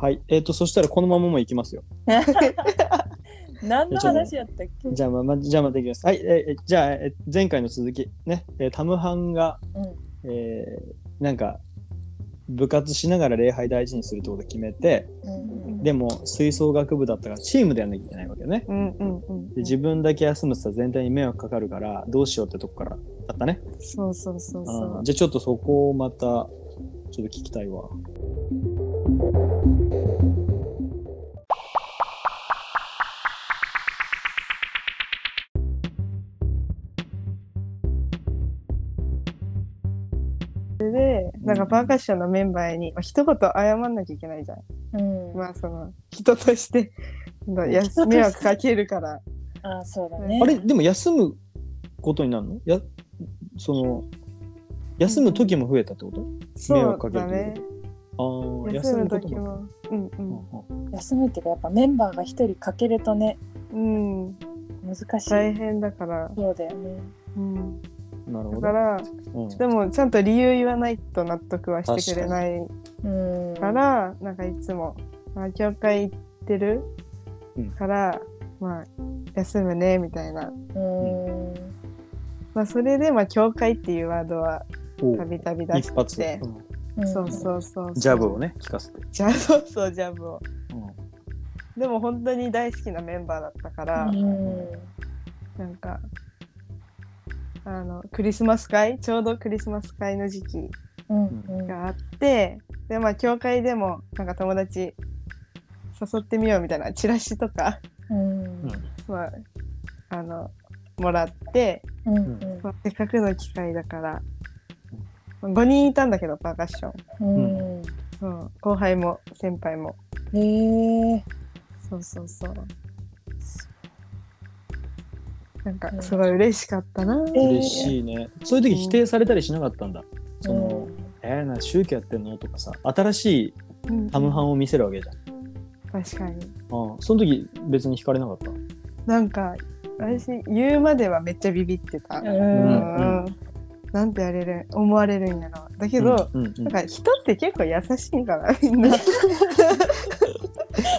はい。えっ、と、そしたらこのままもいきますよ。何の話やったっけ？じゃあ、まあ、まじゃあまたいきます。はい。えーじゃあ、えー前回の続き。ね。えータムハンが、うんえーなんか、部活しながら礼拝大事にするってことを決めて、うんでも、吹奏楽部だったから、チームでやんなきゃいけないわけよね。うんうんうんで、自分だけ休むとさ、全体に迷惑かかるから、どうしようってとこからだったね。そうそうそうそうじゃあ、ちょっとそこをまた、ちょっと聞きたいわ。なんかパーカッションのメンバーにまあ一言謝んなきゃいけないじゃん。うん。まあその人として迷惑かけるから。あそうだね。あれ、でも休むことになるの？や、その、休む時も増えたってこと、迷そう惑かけるだねああ、休むこと時も。うんうん。休みっていうかやっぱメンバーが一人かけるとねうん。難しい。大変だから、そうだよね。うん、なるほど。だからうん。でもちゃんと理由言わないと納得はしてくれないうんからなんかいつも、まあ、教会行ってるうん。から、まあ休むねみたいな、うん。まあ、それでまあ教会っていうワードはたびたび出一発で。して、うん。そうそうそうジャブをね、聞かせて。ジャブそうそうジャブを。うん。でも本当に大好きなメンバーだったから、うん。なんかあのクリスマス会ちょうどクリスマス会の時期うんうん。があってでまあ教会でもなんか友達誘ってみようみたいなチラシとか、うん。まあ、あのもらって、うんうん。まあ、せっかくの機会だから5人いたんだけどパーカッション、うん。うん、後輩も先輩も。へえそうそうそうなんかすごい嬉しかったな、え嬉しいね。そういう時否定されたりしなかったんだ。その、えー、な宗教やってんの？とかさ、新しいうんタムハンを見せるわけじゃん。確かに。うん、その時別に惹かれなかった？なんか私言うまではめっちゃビビってた、ううん。んなんてやれる思われるんやろ。だけど、うんうんうん。なんか人って結構優しいんかなみんな。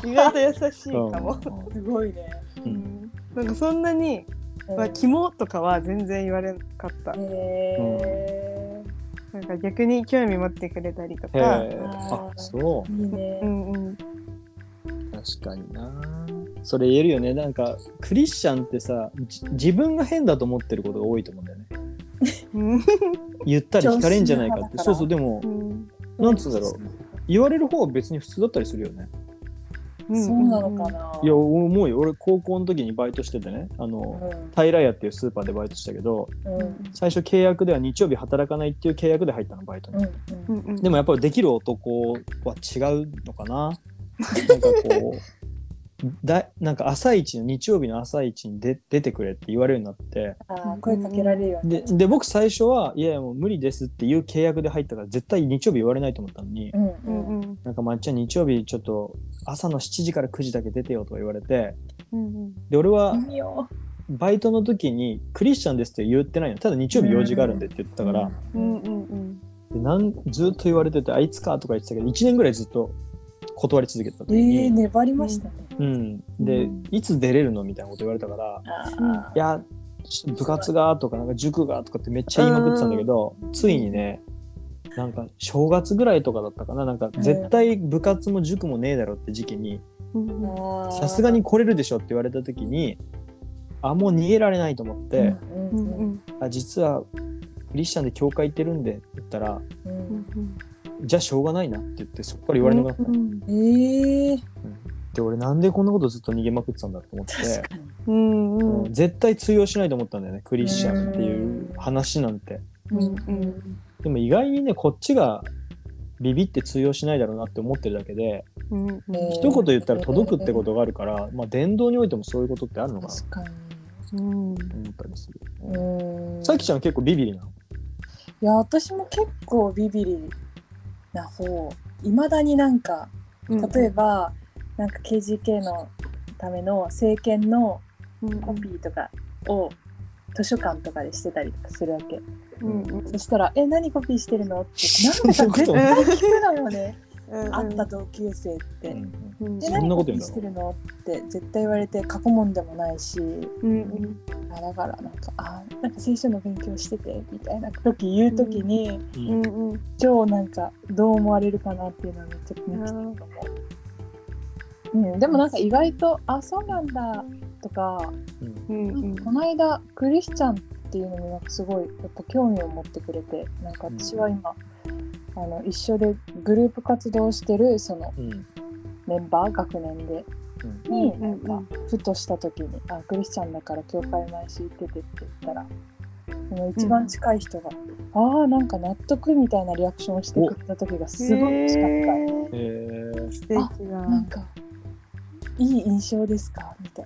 意外と優しいかも、すごいね。ううんん。なんかそんなに「まあ、キモ」とかは全然言われなかったへえなんか逆に興味持ってくれたりとへか、え。あそう。いいねうんうん確かにな。それ言えるよね。なんか、クリスチャンってさ、じ自分が変だと思ってることが多いと思うんだよね。うん言ったり惹かれんじゃないかって。常そうそう、でもう、んなんつうんだろう。言われる方は別に普通だったりするよね。うんそうなのかな。いや、思うよ。俺、高校の時にバイトしててね、あの、平屋っていうスーパーでバイトしたけど、最初契約では日曜日働かないっていう契約で入ったの、バイトに。うんうん。うんでもやっぱりできる男は違うのかな。なんかこう、だなんか朝一の日曜日の朝一に出出てくれって言われるようになって。あー声かけられるようにでで僕最初はいやいやもう無理ですっていう契約で入ったから絶対日曜日言われないと思ったのに、うんううんんうん。なんかまっちゃん日曜日ちょっと朝の7時から9時だけ出てよとか言われてうんで俺はうんいいよバイトの時にクリスチャンですって言ってないの。ただ日曜日用事があるんでって言ってたから、うんうんうんでなんずっと言われててあいつかとか言ってたけど1年ぐらいずっと断り続けてた時えに、ー、粘りましたね。うん、で、うん。いつ出れるのみたいなこと言われたからあいや部活がとかなんか塾がとかってめっちゃ言いまくってたんだけどついにねなんか正月ぐらいとかだったかな。なんか絶対部活も塾もねえだろって時期にさすがに来れるでしょって言われた時にあもう逃げられないと思って、うん。ううんんうん。あ実はクリスチャンで教会行ってるんでって言ったらううんんじゃあしょうがないなって言ってそこから言われなかった、うんええで俺なんでこんなことずっと逃げまくってたんだと思って。うんうん。うん絶対通用しないと思ったんだよねクリスチャンっていう話なんて。うんうん。でも意外にねこっちがビビって通用しないだろうなって思ってるだけでうんうん。一言言ったら届くってことがあるから、まあ、伝道においてもそういうことってあるのかな。確かに。うん。と思ったりするうん。さきちゃんは結構ビビリなの？いや私も結構ビビリな方いまだになんか例えば、なんか KGK のための政権のコピーとかを図書館とかでしてたりとかするわけ、うんうん。そしたら「え何コピーしてるの?」って。なんでか絶対聞くのよね会った同級生って。うんうん。でそんなこと言うんだ何してるのって絶対言われて過去問でもないし。うんあだからなんかあなんか聖書の勉強しててみたいな時言う時に、ううん。んうん超なんかどう思われるかなっていうのはめっちゃ気にしてると思う。うん、でもなんか意外と「あそうなんだ」とか、うんうん。この間クリスチャンっていうのになんかすごいやっぱ興味を持ってくれてなんか私は今、あの一緒でグループ活動してるそのうん。メンバー学年でうん。にうんなんかふとした時に「あクリスチャンだから教会毎週行ってて」って言ったらその一番近い人が「ああなんか納得」みたいなリアクションをしてくれた時がすごい嬉しかった。へえーー。素敵だ。なんかいい印象ですか？みたい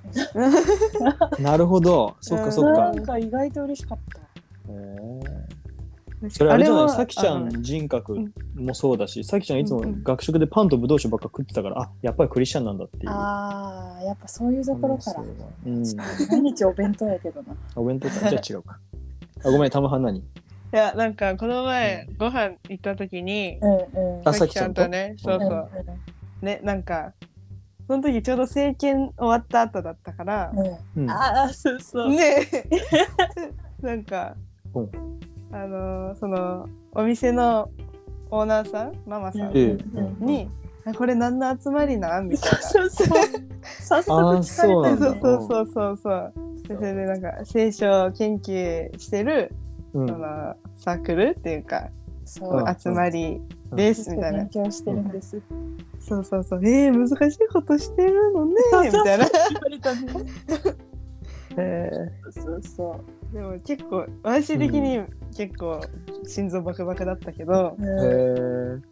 な。なるほど。そっかそっか。なんか意外と嬉しかった。へーそれあれじゃない？はさきちゃん人格うん。もそうだしさきちゃんいつもうんうん。学食でパンとブドウ酒ばっか食ってたからあやっぱりクリスチャンなんだっていう。ああ、やっぱそういうところから。うん。毎日お弁当やけどな。お弁当か。じゃあ違うか。あごめん玉は何？いやなんかこの前ご飯行った時にうんうん。あさきちゃんと？ねそう。うんそうねなんかその時ちょうど政権終わった後だったからうん。ううん。ん。ああ、そうそう。ね なんかうんあのーそのお店のオーナーさんママさんに「あこれ何の集まりなん?」みたいな。そうそうそう。早速聞かれたよね。そうそうそうそうでそれでなんか聖書研究してる、うんそのサークルっていうか、そううん集まりですみたいな勉、強してるんです。そうそうそうえー、難しいことしてるのねみたいな言われたね。へそうそう。でも結構私的に結構心臓バクバクだったけど、えへうん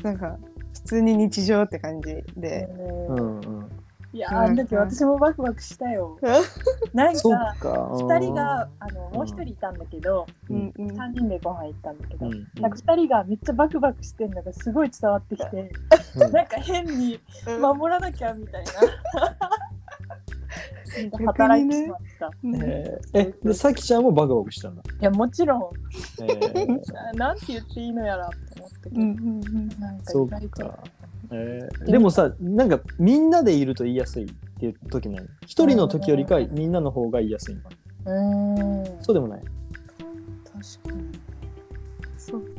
えなんか普通に日常って感じで、うんうん。いやーあの時私もバクバクしたよ。なんかか。二人があのもう一人いたんだけど、うん。うん。三人でご飯行ったんだけど、うん。なんか二人がめっちゃバクバクしてんのがすごい伝わってきて、うん。なんか変に守らなきゃみたいな。なんか働いてしまった。ねえでさきちゃんもバクバクしたんだ。いやもちろん。へー。な なんて言っていいのやらって思ったけど、うんうんうん。なんかそうか。えー。でもさなんかみんなでいると言いやすいっていう時ない？一人の時よりかはみんなの方が言いやすいのかな？うーん。そうでもない？確かに。そうか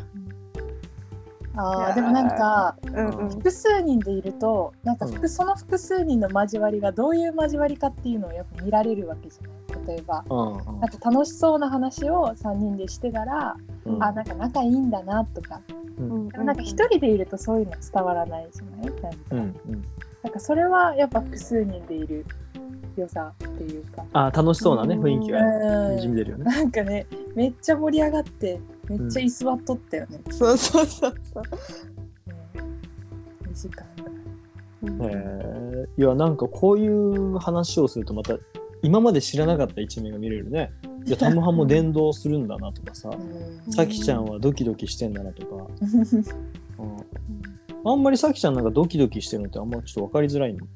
あでもなんかうんうん。複数人でいるとなんかうん。複その複数人の交わりがどういう交わりかっていうのをやっぱ見られるわけじゃない。例えばうんうん。なんか楽しそうな話を3人でしてたら、うん。あなんか仲いいんだなとか。うん。でもなんか1人でいるとそういうの伝わらないじゃない？なんか,、うんうん。なんかそれはやっぱ複数人でいる良さっていうか、あ楽しそうなね雰囲気がうんにじみ出るよね。なんかねめっちゃ盛り上がってめっちゃ居座っとったよね、そうそうそうそう。2時間ぐらい。へえいやなんかこういう話をするとまた今まで知らなかった一面が見れるね。いやタムハンも電動するんだなとかさ。うん。さきちゃんはドキドキしてんだなとか、うん、あんまりさきちゃんなんかドキドキしてるのってあんまちょっと分かりづらいの。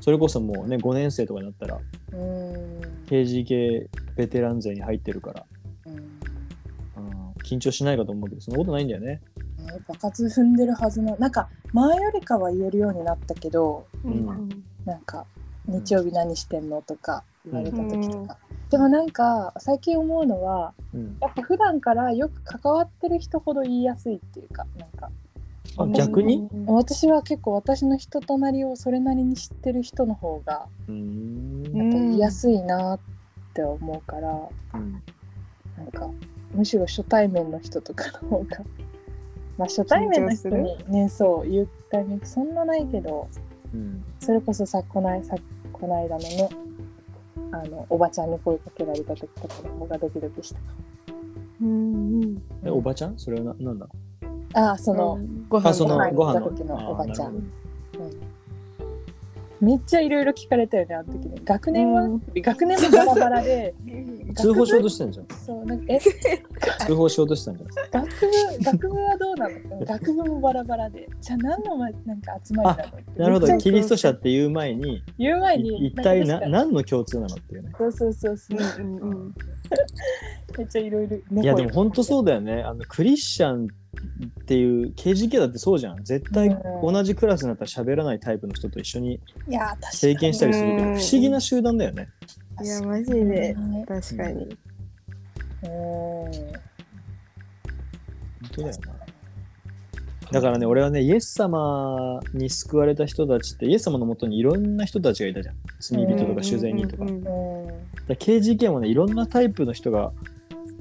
それこそもうね5年生とかになったらうん、KGK ベテラン勢に入ってるから、うんうん、緊張しないかと思うけどそんなことないんだよね。ね爆発踏んでるはずのなんか前よりかは言えるようになったけどうん。なんか日曜日何してんのとか言われた時とうんか、でもなんか最近思うのはうん。やっぱ普段からよく関わってる人ほど言いやすいっていうかなんか。あ逆に？私は結構私の人となりをそれなりに知ってる人の方がやっぱ言いやすいなって思うから、うん。なんかむしろ初対面の人とかの方が まあ初対面の人にねそう言うタイミングそんなないけどうん。それこそさこないさこの間のねあのおばちゃんに声かけられた時とかの方がドキドキした。かうんうん。えおばちゃん？それはななんだ？もああその、ご飯あそのご飯の時のおばちゃん。うん。めっちゃいろいろ聞かれたよねあの時ね。学年は、うん。学年もバラバラで 通報しようとしてんじゃん。そうなんかえ？通報しようとしてんじゃん。学部学部はどうなの？学部もバラバラで。じゃあ何のまなんか集まりなの？なるほど。キリスト者っていう前に言う前にい一体な何の共通なのっていうね。そうそうそうそう。うんうん めっちゃいろいろ。いやでも本当そうだよね。あのクリスチャンっっていう KGK だってそうじゃん。絶対うん。同じクラスになったら喋らないタイプの人と一緒にいや確かに。経験したりするけどうん。不思議な集団だよね。いやマジでうん確かに。うん本当だよな。だからね俺はねイエス様に救われた人たちってイエス様のもとにいろんな人たちがいたじゃん罪人とか修善人とか。うんうんうんうんだかもねいろんなタイプの人が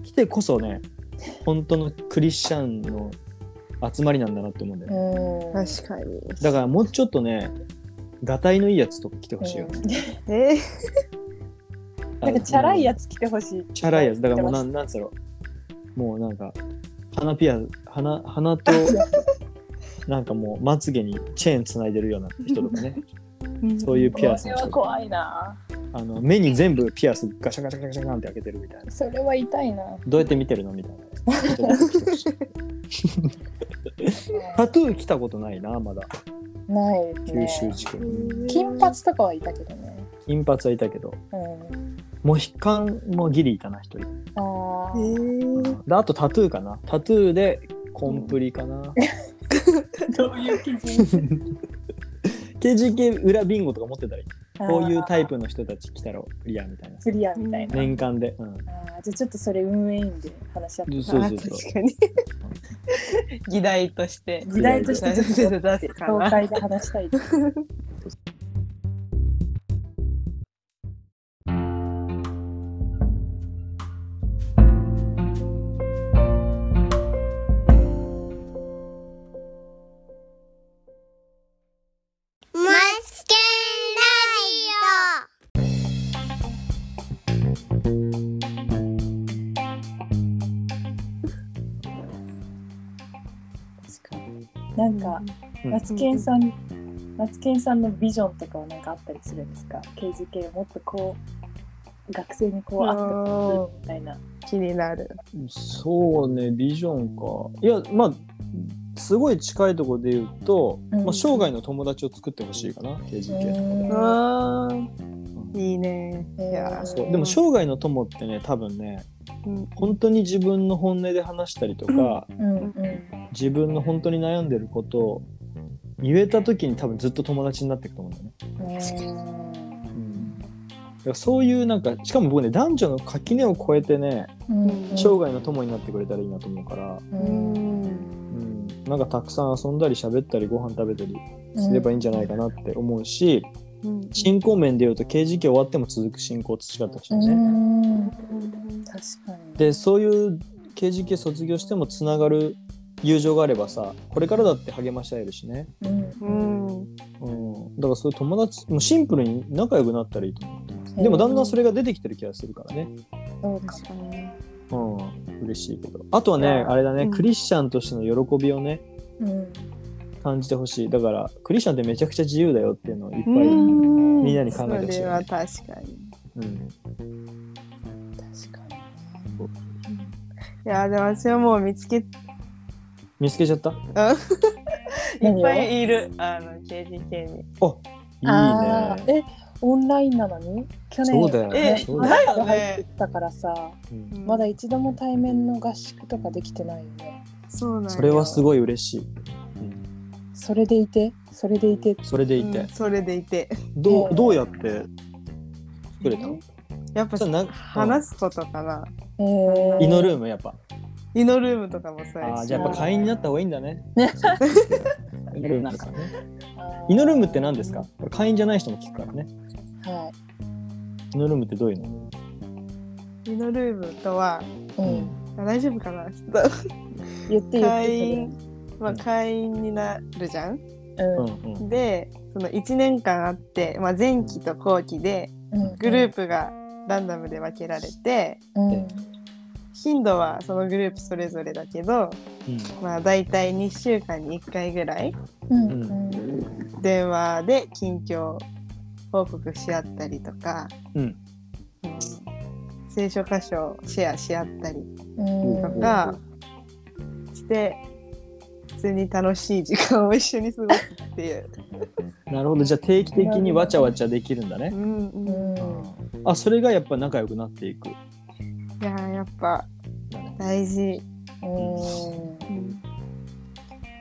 来てこそね本当のクリスチャンの集まりなんだなって思うんだよね。うん確かに。だからもうちょっとね、がたいのいいやつとか来てほしいよね。えなんかチャラいやつ。つ来てほしい。チャラいやつ。だからもうなん、なんつうの？もうなんか、鼻ピア、鼻、鼻と、なんかもうまつげにチェーンつないでるような人とかね。そういうピアスの人。それは怖いな。あの目に全部ピアスガシャガシャガシャガシャって開けてるみたいな。それは痛いな。どうやって見てるの？みたいな。タトゥー来たことないな、まだ。ないです九ね。州地区。金髪とかはいたけどね。金髪はいたけど、うん。モヒカンもギリいたな、一人。あえーーであとタトゥーかなタトゥーでコンプリかな、どういう基準 KGK 裏ビンゴとか持ってたらいいこういうタイプ。プの人たち来たらクリアみたいなクリアみたいな。年間で、うん、あーじゃあちょっとそれ運営員で話し合って。そうそうそうあ確かに。議題として。時代としてちょっと出すかな。東海で話したい。なんか、うツケンさん、マツケンさんのビジョンとかはなんかあったりするんですか ?KGK もっとこう、学生にこうあってほしいみたいな。気になる。そうねビジョンか。いやまあすごい近いところで言うと、うん。まあ、生涯の友達を作ってほしいかな KGK、あー。いいね。いやそう。でも生涯の友ってね多分ねうん本当に自分の本音で話したりとか、うんうん。自分の本当に悩んでることを言えた時に多分ずっと友達になっていくと思うんだよね。うんだからそういうなんかしかも僕ね男女の垣根を越えてねうん生涯の友になってくれたらいいなと思うから、ううんんうん、なんかたくさん遊んだり喋ったりご飯食べたりすればいいんじゃないかなって思うし、うん進行面で言うと刑事期終わっても続く進行を培ってほしいうね。ん確かに。でそういう刑事系卒業してもつながる友情があればさこれからだって励まし合えるしね、うん。うん。うん、だからそういう友達もうシンプルに仲良くなったらいいと思うでもだんだんそれが出てきてる気がするからね、そうか。うん、嬉しいけど。あとはねうん。あれだね、うん。クリスチャンとしての喜びをねうん。感じてほしい。だからクリスチャンってめちゃくちゃ自由だよっていうのをいっぱい、うん。みんなに考えてほしいよね。それは確かに。うんや、でも私はもう見つけ、いっ見つけちゃった？何を？ぱいいる、あの、KGK に。いいあーねえ、オンラインなのに？去年そうだよえねそうだよね。入ってきたからさ、うん。まだ一度も対面の合宿とかできてないよね。そうなんよ。それはすい。ごい嬉しい、それでいて、それでいて？それでいて、うんそれでいて。どうどうやって作れたの？やっぱ話すことかな。えー、イノルームやっぱイノルームとかもそうやし。あーじゃあやっぱ会員になった方がいいんだねねイノルームとかねあーイノルームって何ですか？これ会員じゃない人も聞くからねはイノルームってどういうの？イノルームとは、い。うん。あ大丈夫かな？ちょっと言って言って。会員、まあ、うん会員になるじゃん？うん。で、その1年間あって、まあ、前期と後期でうん。グループがランダムで分けられて、うん。頻度はそのグループそれぞれだけど、まあ、大体2週間に1回ぐらいうん。ううん。電話で近況報告し合ったりとか、うんうん聖書箇所をシェアし合ったりうん。とかして、普通に楽しい時間を一緒に過ごすっていう。なるほど。じゃあ定期的にわちゃわちゃできるんだね。うんうん。うん。あそれがやっぱ仲良くなっていく。いやーやっぱ大事。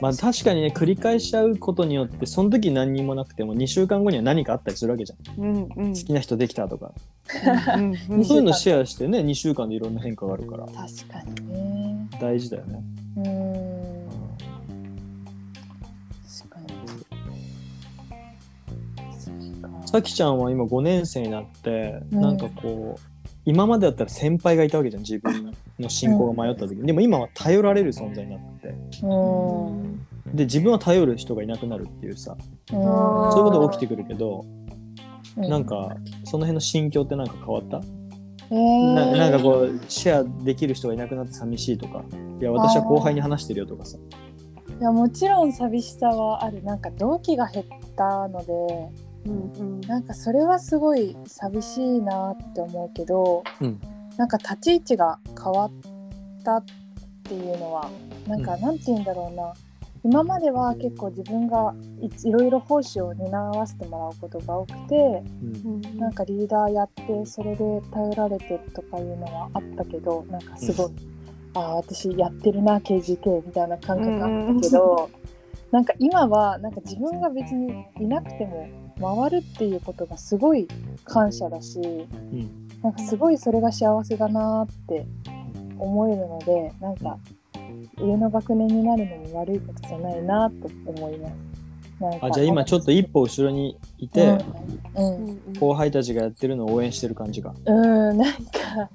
まあ確かにね繰り返しちゃうことによってその時何にもなくても2週間後には何かあったりするわけじゃん。うんうん。好きな人できたとか、そういうのシェアしてね2週間でいろんな変化があるから。確かにね。大事だよね、うーんさきちゃんは今5年生になって、うん。なんかこう今までだったら先輩がいたわけじゃん自分の進行が迷った時に、でも今は頼られる存在になって。で自分は頼る人がいなくなるっていうさ。うん。そういうことが起きてくるけど、うん。なんかその辺の心境ってなんか変わった、えー。ななんかこうシェアできる人がいなくなって寂しいとか。いや私は後輩に話してるよとかさ。いやもちろん寂しさはある。なんか同期が減ったのでうんうん。なんかそれはすごい寂しいなって思うけど、うん。なんか立ち位置が変わったっていうのはなんかうん。なんて言うんだろうな、今までは結構自分がいいろいろ奉仕を担わせてもらうことが多くてうん。うん。なんかリーダーやってそれで頼られてとかいうのはあったけどなんかすごい、ああ私やってるな KGK みたいな感覚あったけど、なんか今はなんか自分が別にいなくても回るっていうことがすごい感謝だしうんなんかすごいそれが幸せだなって思えるのでなんか上の学年になるのも悪いことじゃないなと思います。あじゃあ今ちょっと一歩後ろにいて、うん、うん。うん。後輩たちがやってるのを応援してる感じが、うん、なんか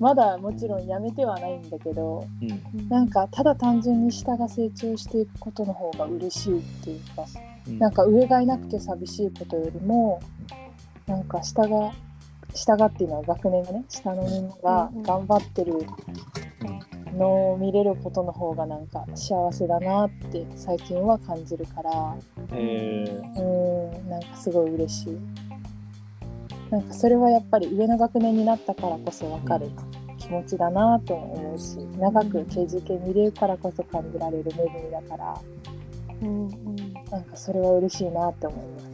まだもちろんやめてはないんだけどうん。なんかただ単純に下が成長していくことの方が嬉しいっていうかうん。なんか上がいなくて寂しいことよりもなんか下が下がっていうのは学年がね下のみんなが頑張ってるのを見れることの方がなんか幸せだなって最近は感じるからえうんなんかすごい嬉しいなんかそれはやっぱり上の学年になったからこそ分かる気持ちだなとも思うし長く KGK 見れるからこそ感じられる恵みだからうんうんなんかそれは嬉しいなって思います。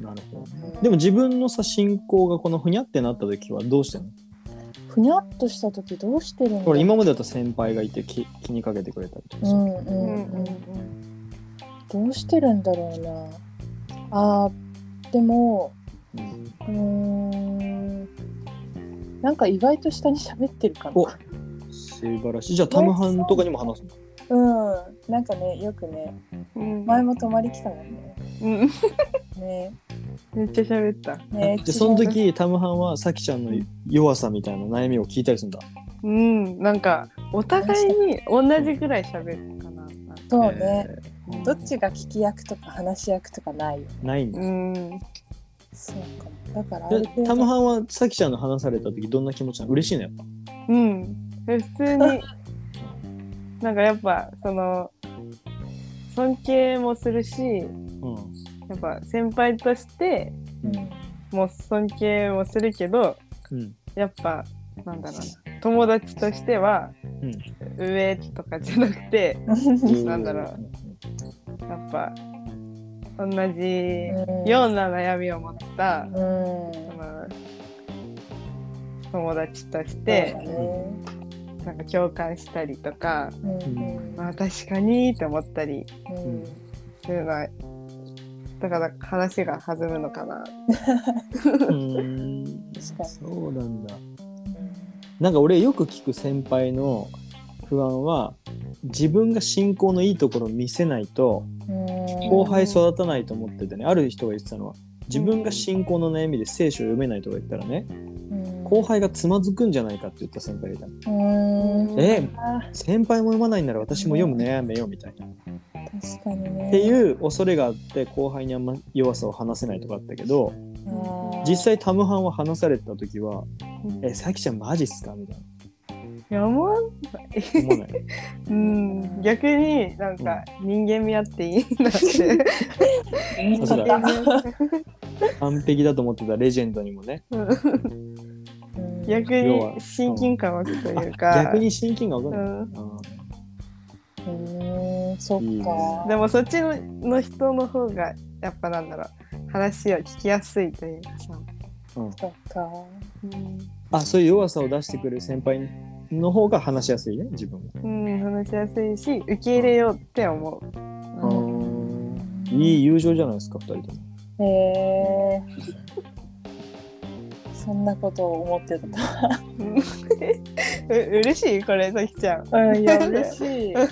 ー、なるほどうん。でも自分のさ進行がこのふにゃってなった時はどうしてんの？ふにゃっとした時どうしてるんだこれ今までだと先輩がいて気気にかけてくれたりとかさ、うんうんうんうん。どうしてるんだろうな。あーでもうん。なんか意外と下に喋ってるかな。お素晴らしい。じゃあタムハンとかにも話すの？うん。なんかねよくねうん。前も泊まり来たもんね。うん。ね。めっちゃ喋った。ねでその時タムハンはさきちゃんの弱さみたいな悩みを聞いたりするんだ。うん、なんかお互いに同じぐらい喋るかな。そうね、えどっちが聞き役とか話し役とかないよーないんだ。うん、そうか。もだからタムハンはさきちゃんの話された時どんな気持ちなの？嬉しいのやっぱ。うん。で普通に、なんかやっぱその尊敬もするし、うんやっぱ先輩としてうん。もう尊敬もするけど、うん。やっぱなんだろうな、友達としてはうん。上とかじゃなくて、なんだろう。やっぱ同じような悩みを持った、うん。その友達としてだね。なんか共感したりとか、うん。うんまあ確かにって思ったりうんするのはだから話が弾むのかな。そうなんだ。なんか俺よく聞く先輩の不安は自分が信仰のいいところを見せないとうん。後輩育たないと思っててねある人が言ってたのは自分が信仰の悩みで聖書を読めないとか言ったらねうん。後輩がつまずくんじゃないかって言った先輩がいたえあ先輩も読まないなら私も読むのやめようみたいな。確かにね。っていう恐れがあって後輩にあんま弱さを話せないとかあったけど実際タムハンは話された時は「えさきちゃんマジっすか?」みたいいや思わんな思わない。うん。逆になんか人間味あっていいなって。完璧だと思ってたレジェンドにもね。逆に親近感湧くというあか。逆に親近感わかんな。い、うん。あうん。そっかでもそっちのの人の方がやっぱなんだろう話を聞きやすいというかさ。そっかうん。あそういう弱さを出してくれる先輩の方が話しやすいね自分も。うん、話しやすいし、受け入れようって思う。いい友情じゃないですか2人とも。へえそんなことを思ってた。う嬉しい？これ、さきちゃん。うん、いや、嬉しい。そっ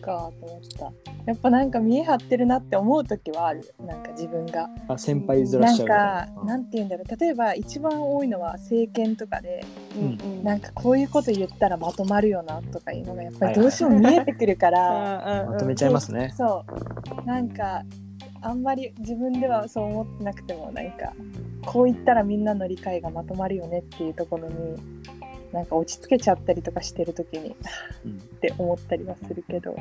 かと思った。やっぱなんか見え張ってるなって思う時はある。なんか自分が。あ先輩ずらなんしちゃうみたいか、なんて言うんだろう。例えば一番多いのは政権とかで、うんうんなんかこういうこと言ったらまとまるよなとかいうのがやっぱりどうしても見えてくるから。まとめちゃいますね。そう。なんかあんまり自分ではそう思ってなくてもなんかこう言ったらみんなの理解がまとまるよねっていうところになんか落ち着けちゃったりとかしてる時にうん って思ったりはするけど。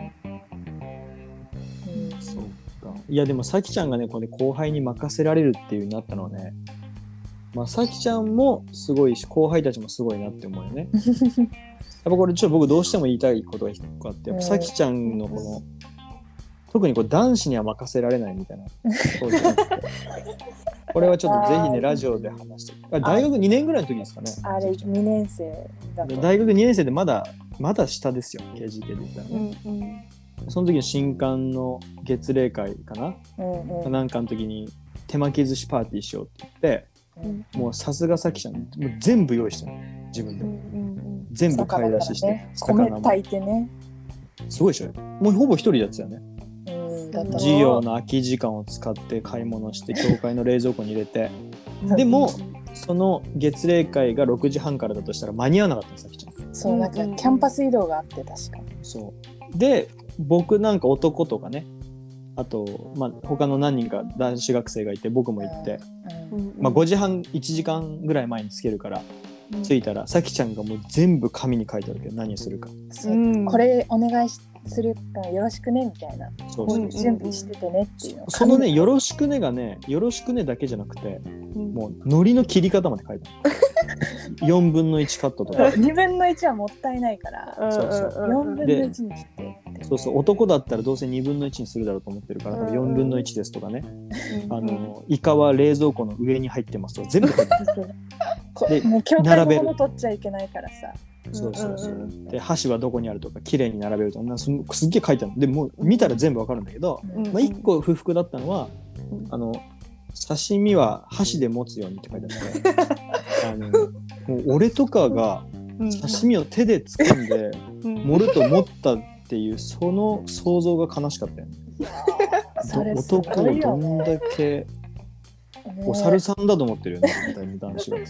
いやでもさきちゃんがねこれ後輩に任せられるっていうになったのはねまあさきちゃんもすごいし後輩たちもすごいなって思うよね。やっぱこれちょっと僕どうしても言いたいことが一個あってやっぱさきちゃんのこの特にこう男子には任せられないみたいな。これはちょっとぜひねラジオで話して。あ大学2年ぐらいの時ですかねあれ2年生。大学2年生でまだまだ下ですよ KGK で言ったらうね、んうんその時の新刊の月例会かな、うんうん。なんかの時に手巻き寿司パーティーしようって言ってうんもうさすがさきちゃんもう全部用意したの。自分で、うんうん全部買い出しして、ね、米炊いてね。すごいでしょ？もうほぼ一人でやってたよね。授業の空き時間を使って買い物して 教会の冷蔵庫に入れて。でもその月例会が6時半からだとしたら間に合わなかったのさきちゃんそうなんかキャンパス移動があって確か。そう。で僕なんか男とかねあと、まあ、他の何人か男子学生がいて僕も行って、うん。うん。まあ、5時半1時間ぐらい前につけるから着いたらさきちゃんがもう全部紙に書いてあるけど何するか。うん。これお願いしするからよろしくねみたいな。そうそう。準備しててねっていうの。をそのね「よろしくね」がね「よろしくね」だけじゃなくてうん。もう海苔の切り方まで書いてある。4分の1カットとか。2分の1はもったいないからうんそうそう4分の1に切ってってそうそう。男だったらどうせ2分の1にするだろうと思ってるからうん。4分の1ですとかね。うん。あのイカは冷蔵庫の上に入ってますとか全部書いてあるでもう教会並べる。のもの取っちゃいけないからさそうそうそううんう。んで箸はどこにあるとか綺麗に並べるとかすんすっげえ書いてあるでもう見たら全部わかるんだけど、うんまあ、1個不服だったのはうん。あの刺身は箸で持つようにって書いてあって あのもう俺とかがうん刺身を手で掴んでうん。盛ると思ったっていうその想像が悲しかったよ。ね。男をどんだねけねお猿さんだと思ってるよね絶対に男子が。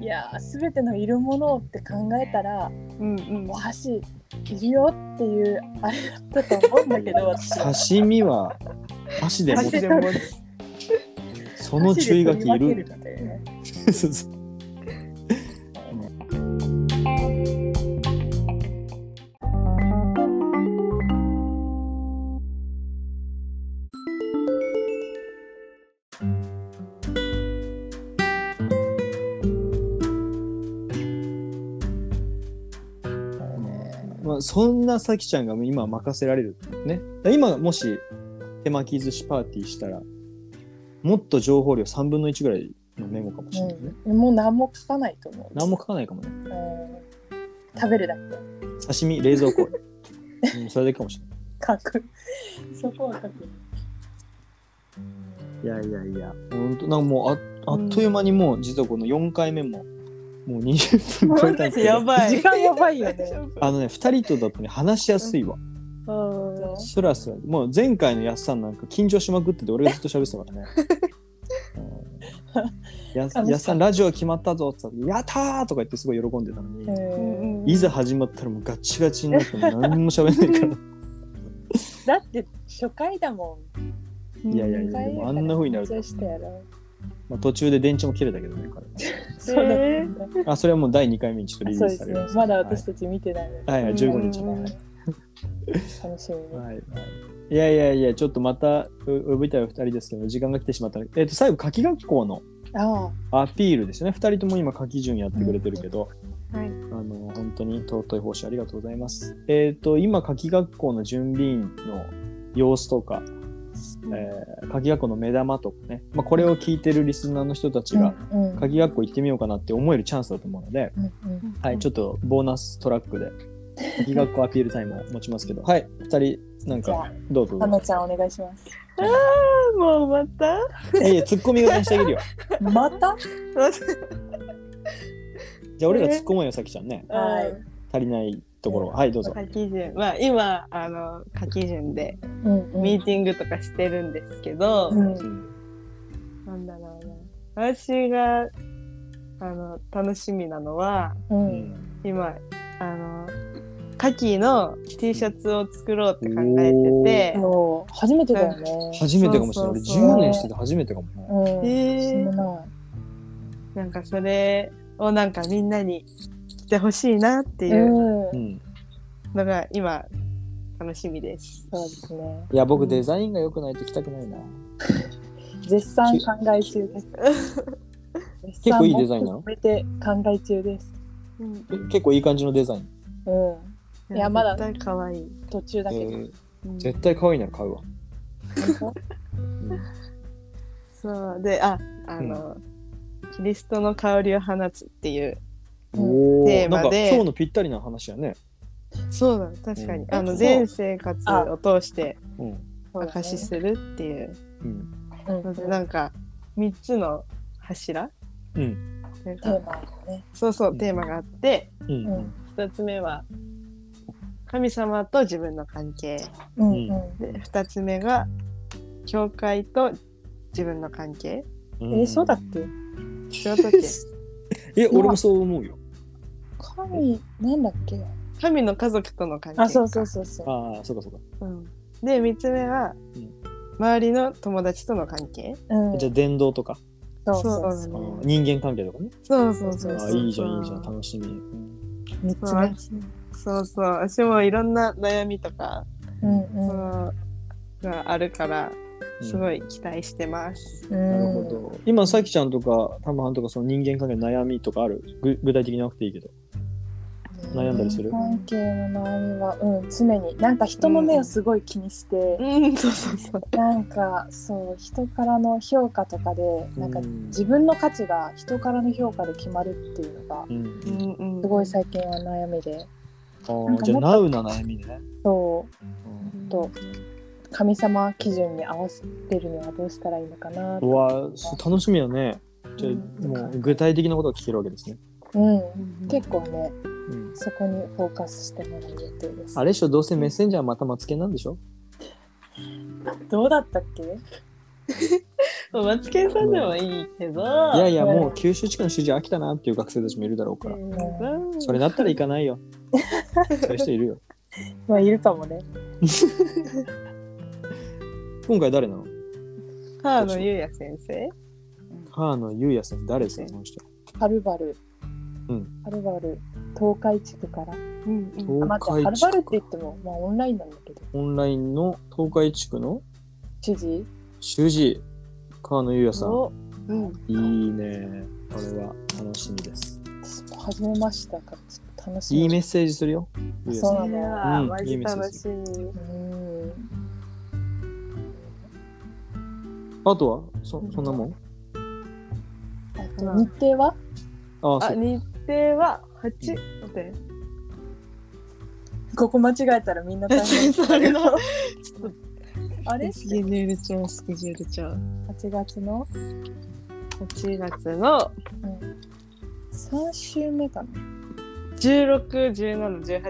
いやー全てのいるものって考えたらうんうん。お箸いるよっていうあれだったと思うんだけど 私刺身は箸で持つその注意書きいる な。そんなさきちゃんが今任せられるね。今もし手巻き寿司パーティーしたらもっと情報量3分の1ぐらいのメモかもしれないね、うん、もう何も書かないと思う。何も書かないかもね。うん。食べるだけ。刺身冷蔵庫、うん、それだけかもしれない。書く。そこは書く。いやいやいや、本当なんかもうああっという間にもう実はこの4回目ももう20分超えたんですけど、やばい時間やばいよね。あのね、2人とだとね、話しやすいわ。うんスラスラ。もう前回のやっさんなんか緊張しまくってて、俺がずっと喋ってたからね。うんやったやっさん、ラジオ決まったぞって言ったら、やったーとか言ってすごい喜んでたのに、うんいざ始まったらもうガチガチになって何も喋んないから。だって初回だもん。いやいやいや、でもあんな風になると、緊張したやろ。まあ、途中で電池も切れたけどね、彼 そうだったんだ。あ、それはもう第2回目にちょっとリリースされる。。まだ私たち見てないので。はいはい、15日うんね。楽しみに。はいはい。いやいやいや、ちょっとまたう呼びたいお二人ですけど、時間が来てしまったので、えっ、と、最後、夏季学校のあアピールですよね。二人とも今、夏季順やってくれてるけど、はいあの、本当に尊い報酬ありがとうございます。えっ、と、今、夏季学校の準備員の様子とか、えー、鍵学校の目玉とかね、まあ、これを聞いてるリスナーの人たちが、うんうん。鍵学校行ってみようかなって思えるチャンスだと思うので、うんうん。はい、ちょっとボーナストラックで鍵学校アピールタイムを持ちますけど、はい、2人なんかどうぞどうぞ。はなちゃんお願いします。もうまた？いやいや、ツッコミがしてあげるよ。また？じゃあ俺ら突っ込もうよ、さきちゃんね。はい。足りないところは。はい、どうぞ。書き順まあ今あの書き順でうんうんミーティングとかしてるんですけど、うんなんだろうな私があの楽しみなのはううんん今あのカキの T シャツを作ろうって考えてて初めてだよね。初めてかもしれない。俺そうそうそう10年してて初めてかもね。うん。へー私もない。なんかそれをなんかみんなに着てほしいなっていう。のが今楽しみです。そうですね。いや、僕デザインが良くないと着たくないな。絶賛考え中です。結構いいデザインなの？めて考え中です。え結構いい感じのデザイン？うん。いやまだ絶対可愛い。途中だけど。えーうん絶対可愛いなら買うわ。本 そうでああの、キリストの香りを放つっていううんおテーマで。今日のぴったりな話やね。そうだ確かに、うん。あのそう。全生活を通してうん。当証しするっていう。うん。うんのでなんか3つの柱。うん。なんかテーマがね。そうそうテーマがあってうん。うん。1つ目は神様と自分の関係。うんうん。で2つ目が教会と自分の関係。うん。え、そうだっけ？違ったっけ？え、俺もそう思うよ。神、なんだっけ？神の家族との関係あ、そうそうそうそう。ああ、そうかそうか。うん、で3つ目は、うん周りの友達との関係うん。じゃあ伝道とか、そうそうそうそう。あー人間関係とかね。そうそうそうあそうーいいじゃん、いいじゃん、楽しみ。うん三つそう目。そうそう私もいろんな悩みとか、うんそうがあるからうんすごい期待してます。うん。なるほど。今、さきちゃんとか、たまはんとか、その人間関係の悩みとかある？ぐ具体的になくていいけど。悩んだりする？関係の悩みは、うん、常に。なんか人の目をすごい気にして、うん、そうそうそう。なんかそう、人からの評価とかで、なんかうん自分の価値が人からの評価で決まるっていうのが、うん。すごい最近は悩みで、あなんかもっとーじゃあ、ナウな悩みね。そう、うんと神様基準に合わせてるにはどうしたらいいのかなうわそう楽しみよね。じゃあ、もう具体的なことが聞けるわけですね。うん、結構ね、うん、そこにフォーカスしてもらう予定です。あれでしょ、どうせメッセンジャーまたマツケンなんでしょ？どうだったっけ？マツケンさんでもいいけど。いやいや、うんもう九州地区の主人飽きたなっていう学生たちもいるだろうから。うんそれだったら行かないよ。そういう人いるよ。まあいるかもね。今回誰なの？川野優也先生川野優也先生、誰ですか、この人。はるばる。うんはるばる。東海地区から。うんうんあ、待って、はるばるって言っても、まあオンラインなんだけど。オンラインの東海地区の？主事主治川野優也さん。おうんいいね。これは楽しみです。私も初めましたから、ちょっと楽しみ。いいメッセージするよ。そうなのいやーうんマジ楽しみ。うん。あとは？そそんなもん？あと日程は？あそうあ日程は八？待って。ここ間違えたらみんな大変それのあれ？とスケジュール帳スケジュール帳。?8 月の、8月の？うん、3週目か16、17、18、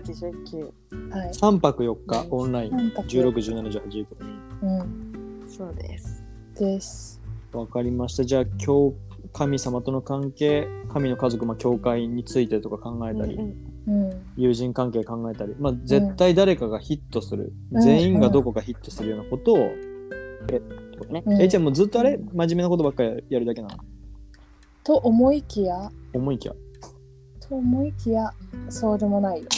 19。な。はい。3泊4日オンライン。三泊16、17、18、19。うん。そうです。です。わかりました。じゃあ今日神様との関係、神の家族、まあ、教会についてとか考えたり、うんうん。友人関係考えたり、まあ、絶対誰かがヒットする、うん全員がどこかヒットするようなことを、えってことね。うんえ、じゃあもうずっとあれ？真面目なことばっかりやるだけなの？と思いきや、思いきや。と思いきや、そうでもないよね。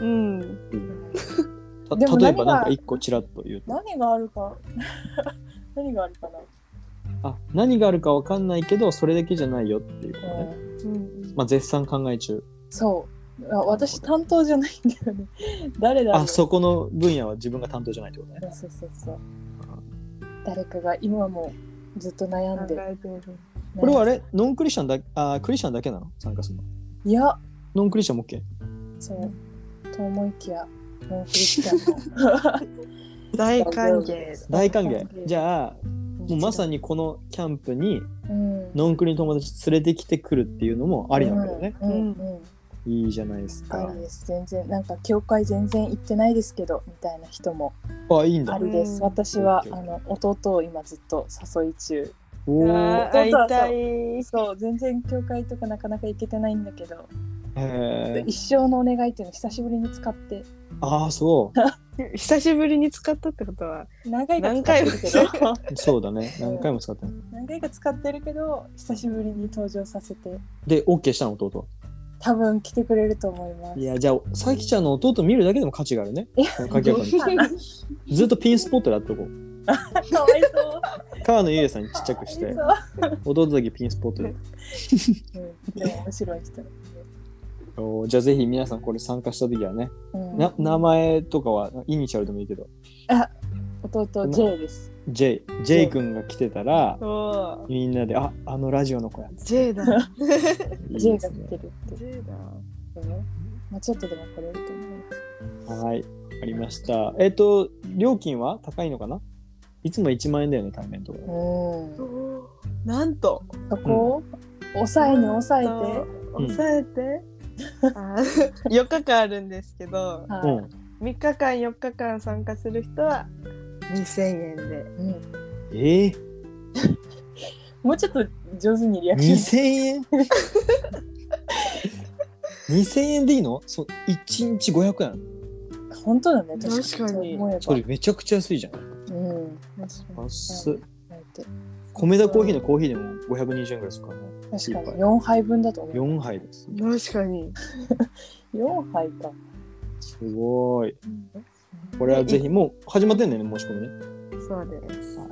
うん。たでも例えばなんか一個ちらっと言うと。何があるか、何があるかな？あ、何があるかわかんないけど、それだけじゃないよっていうことね。うん、うんまあ、絶賛考え中。そうあ。私担当じゃないんだよね。誰だろう？あ、そこの分野は自分が担当じゃないってことね。そうそうそう。誰かが今もずっと悩んで、るこれはあれ？ノンクリスチャンだあクリスチャンだけなの？参加するの？いやノンクリスチャンも OK? そうと思いきやノンクリスチャンも 大歓迎。大歓迎。じゃあもうまさにこのキャンプにうん。ノンクリの友達連れてきてくるっていうのもありなわけだよね、うんうんうん。いいじゃないですか。す。全然なんか教会全然行ってないですけどみたいな人もあいいんだ。ありです、うん。私はあの弟を今ずっと誘い中。おお会いたい。そう全然教会とかなかなか行けてないんだけど、一生のお願いっていうのを久しぶりに使って。ああそ 久しぶりに使ったってことは何回か使ってるけど。うそうだね。何回も使ってる。何回か使ってるけど久しぶりに登場させて。で OK したの弟多分来てくれると思います。いやじゃあさきちゃんの弟見るだけでも価値があるね。ずっとピンスポットでやっておこう。かわいそう。川野ゆえさんにちっちゃくして。弟だけピンスポットで。うん、でも面白い人、じゃあぜひ皆さんこれ参加した時はねうん、な名前とかはイニシャルでもいいけど。弟 J です。J J 君が来てたらおみんなでああのラジオの子や J だ。いい J ね。が来てるって。J だ。まあちょっとでも来れると思います。はいわかりました。えっ、と料金は高いのかな？いつも1万円だよね対面とか。うん。なんと。そこ？を抑えに抑えて、うん。抑えて、あー 4日間あるんですけどうはん。3日間4日間参加する人は2000円で。い。うん。えー、もうちょっと上手にリアクション。2000円？2000円でいいの？そう1日500円。本当だね。確かに。それめちゃくちゃ安いじゃん。うん。安っ米田コーヒーのコーヒーでも520円ぐらいですからね。確かに。一杯。4杯分だと思う。4杯です。確かに。4杯か。すごい。これはぜひもう始まってんだよね申し込みね。そうです。はい。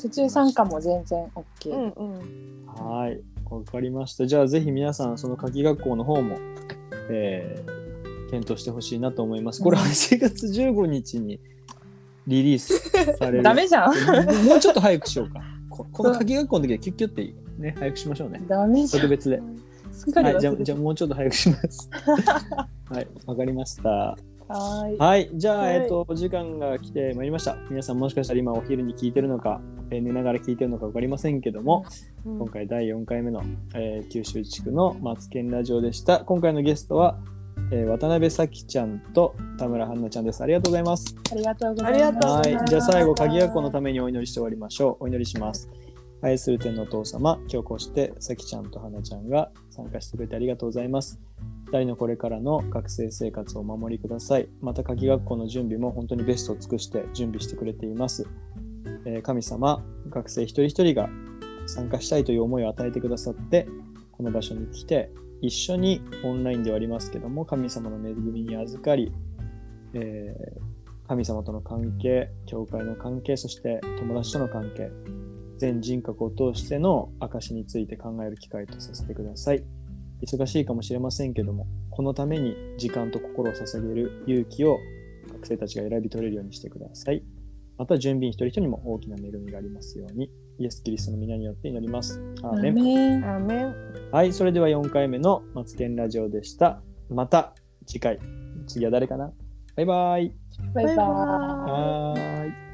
途中参加も全然 OK。うんうん。はい。わかりました。じゃあぜひ皆さんその夏季学校の方も、えー検討してほしいなと思います。これうん8月15日にリリースされる。ダメじゃん。もうちょっと早くしようかここの夏季学校の時はキュッキュってね早くしましょうねダメじゃん。特別ではい、じゃじゃあもうちょっと早くします。はい、わかりました。はーい。はい、じゃあ、はいえっと、お時間が来てまいりました。皆さんもしかしたら今お昼に聞いてるのか、えー寝ながら聞いてるのかわかりませんけども、うん今回第4回目の、えー九州地区のマツケンラジオでした。今回のゲストは、えー渡辺咲ちゃんと田村春奈ちゃんです。ありがとうございます。ありがとうございます。はざいじゃあ最後、鍵学校のためにお祈りして終わりましょう。お祈りします。愛する天のお父様、今日こうして、さきちゃんとはなちゃんが参加してくれてありがとうございます。二人のこれからの学生生活をお守りください。また、鍵学校の準備も本当にベストを尽くして準備してくれています。えー神様、学生一人一人が参加したいという思いを与えてくださって、この場所に来て、一緒にオンラインではありますけども、神様の恵みに預かり、えー神様との関係、教会の関係、そして友達との関係、全人格を通しての証について考える機会とさせてください。忙しいかもしれませんけども、このために時間と心を捧げる勇気を学生たちが選び取れるようにしてください。また、準備員一人一人にも大きな恵みがありますように、イエス・キリストの皆によって祈ります。アーメン。メンアーメンはい、それでは4回目のマツケンラジオでした。また次回。次は誰かな？バイバイ。バイバイ。